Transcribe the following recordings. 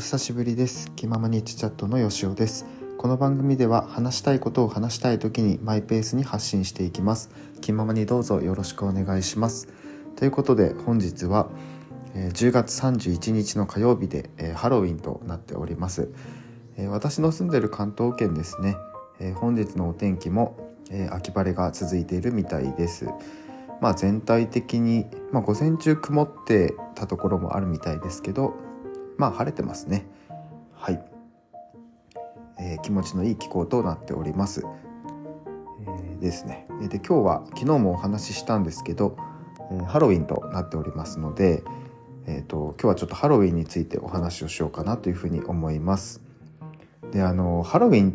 久しぶりです。気ままにチチャットのよしおです。この番組では話したいことを話したい時にマイペースに発信していきます。気ままにどうぞよろしくお願いします。ということで本日は10月31日の火曜日でハロウィンとなっております。私の住んでる関東圏ですね。本日のお天気も秋晴れが続いているみたいです。まあ、全体的に、まあ、午前中曇ってたところもあるみたいですけどまあ晴れてますね。はい、えー、気持ちのいい気候となっております、えー、ですね。で今日は昨日もお話ししたんですけど、えー、ハロウィンとなっておりますのでえーと、今日はちょっとハロウィンについてお話をしようかなというふうに思います。であのハロウィンっ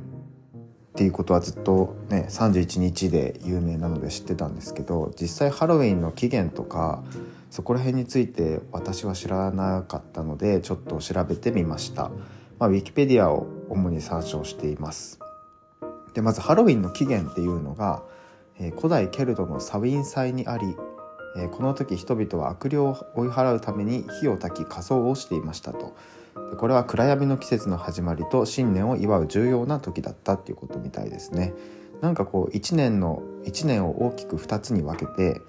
ていうことはずっとね31日で有名なので知ってたんですけど実際ハロウィンの起源とかそこら辺について私は知らなかったのでちょっと調べてみました、まあ、ウィキペディアを主に参照しています。でまずハロウィンの起源っていうのが、えー、古代ケルトのサウィン祭にあり、えー、この時人々は悪霊を追い払うために火を焚き仮装をしていましたと。でこれは暗闇の季節の始まりと新年を祝う重要な時だったっていうことみたいですね。なんかこう1年の1年を大きく2つに分けて、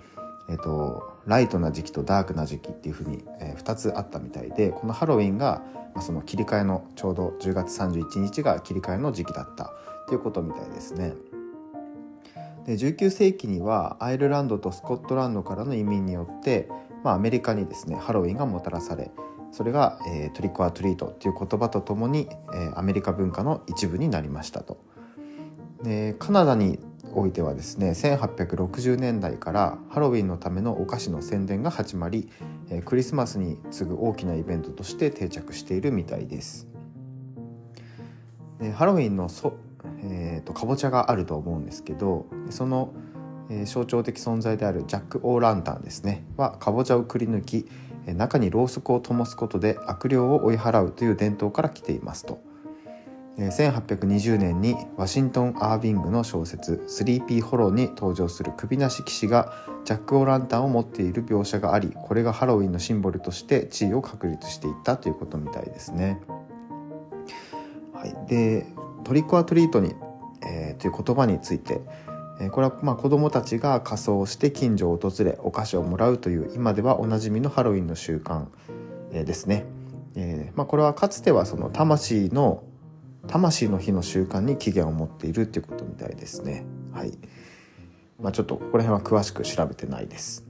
えっと、ライトな時期とダークな時期っていうふうに、えー、2つあったみたいでこのハロウィンが、まあ、その切り替えのちょうど10月31日が切り替えの時期だったっていうことみたいですね。で19世紀にはアイルランドとスコットランドからの移民によって、まあ、アメリカにですねハロウィンがもたらされそれが、えー、トリックアトリートっていう言葉とともに、えー、アメリカ文化の一部になりましたと。でカナダにおいてはですね1860年代からハロウィンのためのお菓子の宣伝が始まり、クリスマスに次ぐ大きなイベントとして定着しているみたいです。でハロウィンのそ、えーと、かぼちゃがあると思うんですけどその、えー、象徴的存在であるジャック・オー・ランタンですねはかぼちゃをくり抜き中にろうそくを灯すことで悪霊を追い払うという伝統から来ていますと1820年にワシントン・アービングの小説「スリーピー・ホロー」に登場する首なし騎士がジャック・オ・ランタンを持っている描写がありこれがハロウィンのシンボルとして地位を確立していったということみたいですね。はい、で trick or treat に、えー、という言葉についてえこれはまあ子どもたちが仮装して近所を訪れお菓子をもらうという今ではおなじみのハロウィンの習慣ですね。えーまあ、これはかつてはその魂の魂の日の習慣に起源を持っているっていうことみたいですね。はい。まあ、ちょっとここら辺は詳しく調べてないです。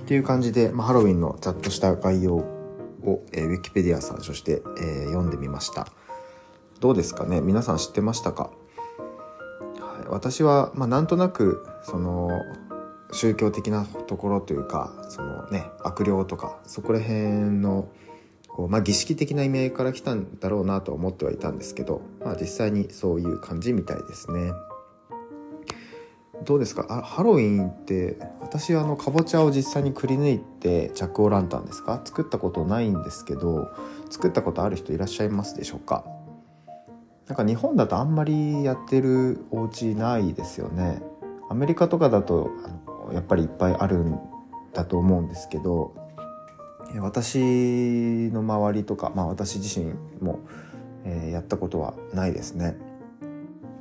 っていう感じで、まあ、ハロウィンのざっとした概要を、えー、ウィキペディア参照して、えー、読んでみました。どうですかね？皆さん知ってましたか？はい私は、まあ、なんとなくその宗教的なところというかその、ね、悪霊とかそこら辺のこう、まあ、儀式的な意味合いから来たんだろうなと思ってはいたんですけど、まあ、実際にそういう感じみたいですね。どうですか？あハロウィンって私はあのかぼちゃを実際にくり抜いてジャ・ランタンですか？作ったことないんですけど作ったことある人いらっしゃいますでしょうか？なんか日本だとあんまりやってるお家ないですよね。アメリカとかだとあのやっぱりいっぱいあるんだと思うんですけど私の周りとか、まあ、私自身も、えー、やったことはないですね。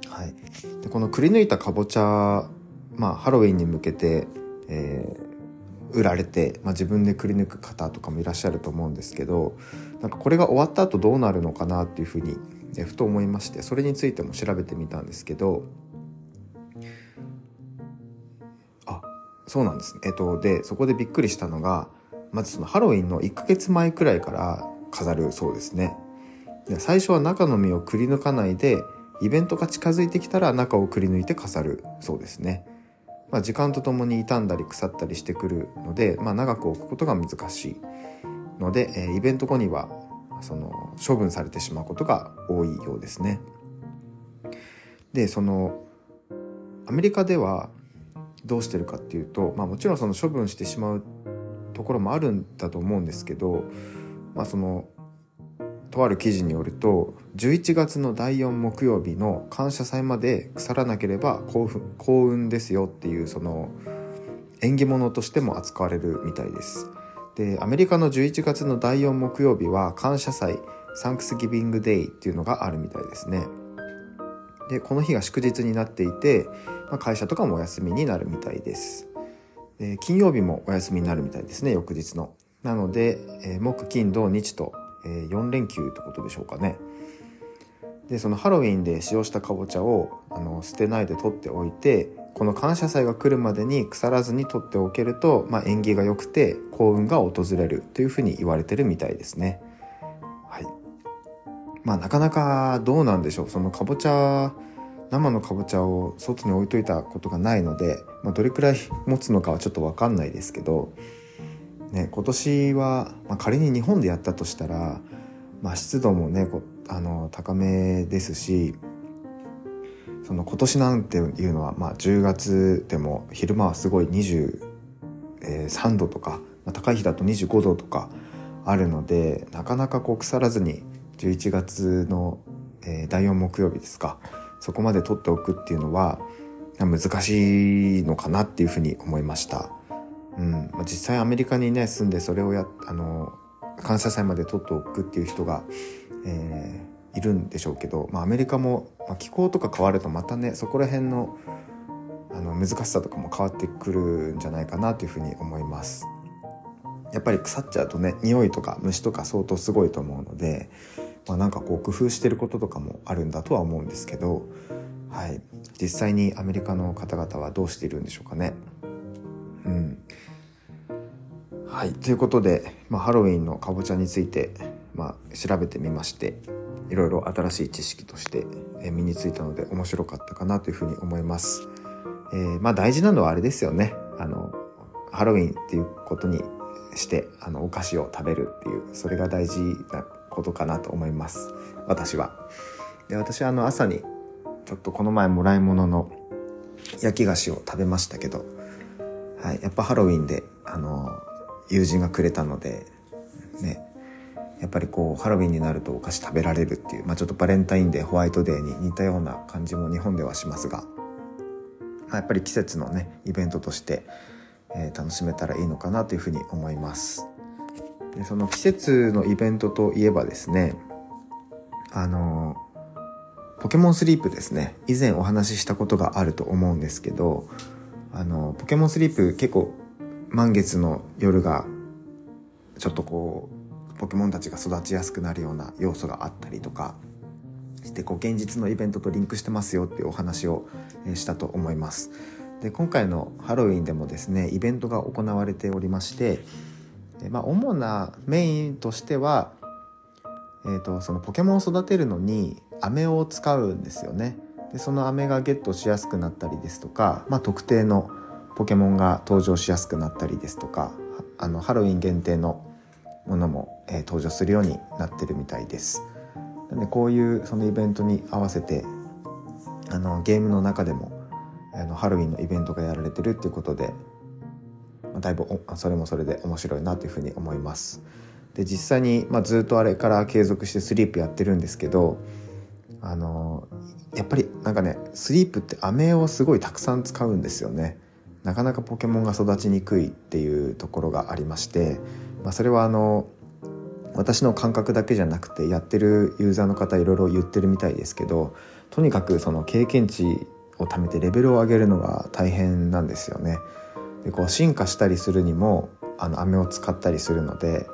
はい、でこのくり抜いたかぼちゃ、まあ、ハロウィンに向けて、えー、売られて、まあ、自分でくり抜く方とかもいらっしゃると思うんですけどなんかこれが終わった後どうなるのかなっていうふうにふと思いましてそれについても調べてみたんですけどあそうなんですねえっとでそこでびっくりしたのがまずそのハロウィンの1ヶ月前くらいから飾るそうですねで最初は中の実をくり抜かないでイベントが近づいてきたら中をくり抜いて飾るそうですね、まあ、時間とともに傷んだり腐ったりしてくるので、まあ、長く置くことが難しいので、えー、イベント後にはその処分されてしまうことが多いようですね。でそのアメリカではどうしてるかっていうと、まあ、もちろんその処分してしまうところもあるんだと思うんですけど、まあ、そのとある記事によると11月の第4木曜日の感謝祭まで腐らなければ幸幸運ですよっていうその縁起物としても扱われるみたいです。でアメリカの11月の第4木曜日は感謝祭サンクスギビングデイっていうのがあるみたいですねでこの日が祝日になっていて、まあ、会社とかもお休みになるみたいですで金曜日もお休みになるみたいですね翌日の。なので、えー、木金土日と、えー、4連休ってことでしょうかね。でそのハロウィンで使用したかぼちゃをあの捨てないで取っておいてこの感謝祭が来るまでに腐らずに取っておけると、まあ、縁起が良くて幸運が訪れるというふうに言われてるみたいですね。はい。まあ、なかなかどうなんでしょう。そのかぼちゃ生のかぼちゃを外に置いといたことがないので、まあ、どれくらい持つのかはちょっと分かんないですけど、ね、今年は、まあ、仮に日本でやったとしたら、まあ、湿度もねあの高めですしその今年なんていうのは、まあ、10月でも昼間はすごい23度とか、まあ、高い日だと25度とかあるのでなかなかこう腐らずに11月の、えー、第4木曜日ですかそこまで取っておくっていうのは難しいのかなっていうふうに思いました。うん、実際アメリカにね住んでそれをやあの感謝祭まで取っておくっていう人がえー、いるんでしょうけど、まあ、アメリカも、まあ、気候とか変わるとまたねそこら辺のあの難しさとかも変わってくるんじゃないかなというふうに思います。やっぱり腐っちゃうとね匂いとか虫とか相当すごいと思うので、まあ、なんかこう工夫してることとかもあるんだとは思うんですけど、はい、実際にアメリカの方々はどうしているんでしょうかね。うん、はいということで、まあ、ハロウィンのかぼちゃについてまあ、調べてみましていろいろ新しい知識として身についたので面白かったかなというふうに思います。えー、まあ大事なのはあれですよね。あのハロウィンっていうことにしてあのお菓子を食べるっていうそれが大事なことかなと思います私は。で私はあの朝にちょっとこの前もらい物の焼き菓子を食べましたけど、はい、やっぱハロウィンであの友人がくれたのでねやっぱりこうハロウィンになるとお菓子食べられるっていう、まあ、ちょっとバレンタインデーホワイトデーに似たような感じも日本ではしますが、まあ、やっぱり季節のねイベントとして、えー、楽しめたらいいのかなというふうに思いますでその季節のイベントといえばですねあのポケモンスリープですね以前お話ししたことがあると思うんですけどあのポケモンスリープ結構満月の夜がちょっとこうポケモンたちが育ちやすくなるような要素があったりとかしてこう現実のイベントとリンクしてますよっていうお話をしたと思います。で今回のハロウィンでもですねイベントが行われておりましてでまあ、主なメインとしては、えーと、そのポケモンを育てるのに飴を使うんですよね。でその飴がゲットしやすくなったりですとか、まあ、特定のポケモンが登場しやすくなったりですとかあのハロウィン限定のものも、えー、登場するようになってるみたいです。なんでこういうそのイベントに合わせてあのゲームの中でもあのハロウィンのイベントがやられてるっていうことで、だいぶそれもそれで面白いなというふうに思います。で実際に、まあ、ずっとあれから継続してスリープやってるんですけどあのやっぱりなんかねスリープって飴をすごいたくさん使うんですよね。なかなかポケモンが育ちにくいっていうところがありましてまあ、それはあの私の感覚だけじゃなくてやってるユーザーの方いろいろ言ってるみたいですけどとにかくその経験値を貯めてレベルを上げるのが大変なんですよね。でこう進化したりするにもあの飴を使ったりするので、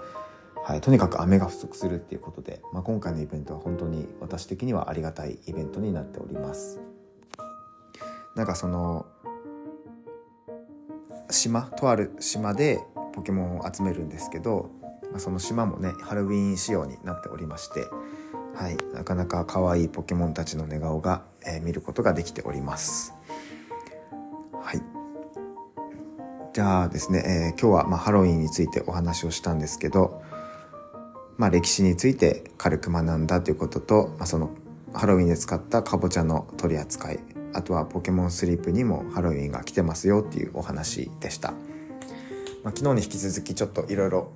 はい、とにかく飴が不足するっていうことで、まあ、今回のイベントは本当に私的にはありがたいイベントになっております。なんかその島とある島でポケモンを集めるんですけど、まあ、その島もねハロウィン仕様になっておりまして、はい、なかなか可愛いポケモンたちの寝顔が、えー、見ることができております。じゃあですね、えー、今日はまハロウィンについてお話をしたんですけど、まあ、歴史について軽く学んだということと、まあ、そのハロウィンで使ったかぼちゃの取り扱いあとはポケモンスリープにもハロウィンが来てますよっていうお話でした。まあ、昨日に引き続きちょっといろいろ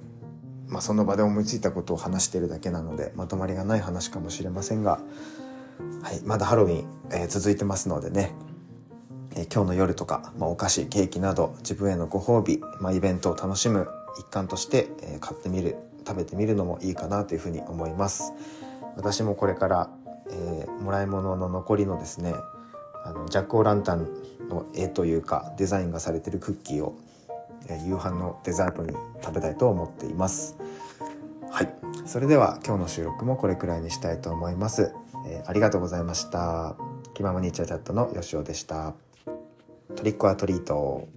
その場で思いついたことを話しているだけなのでまとまりがない話かもしれませんが、はい、まだハロウィン、えー、続いてますのでね、え、今日の夜とか、まあ、お菓子ケーキなど自分へのご褒美、まあ、イベントを楽しむ一環として、えー、買ってみる食べてみるのもいいかなというふうに思います。私もこれから、えー、もらい物の残りのですねあのジャック・オ・ランタンの絵というかデザインがされてるクッキーを、えー、夕飯のデザートに食べたいと思っています。はい。それでは今日の収録もこれくらいにしたいと思います、えー、ありがとうございました。気ままにチャチャットのよしおでした。トリックアトリート。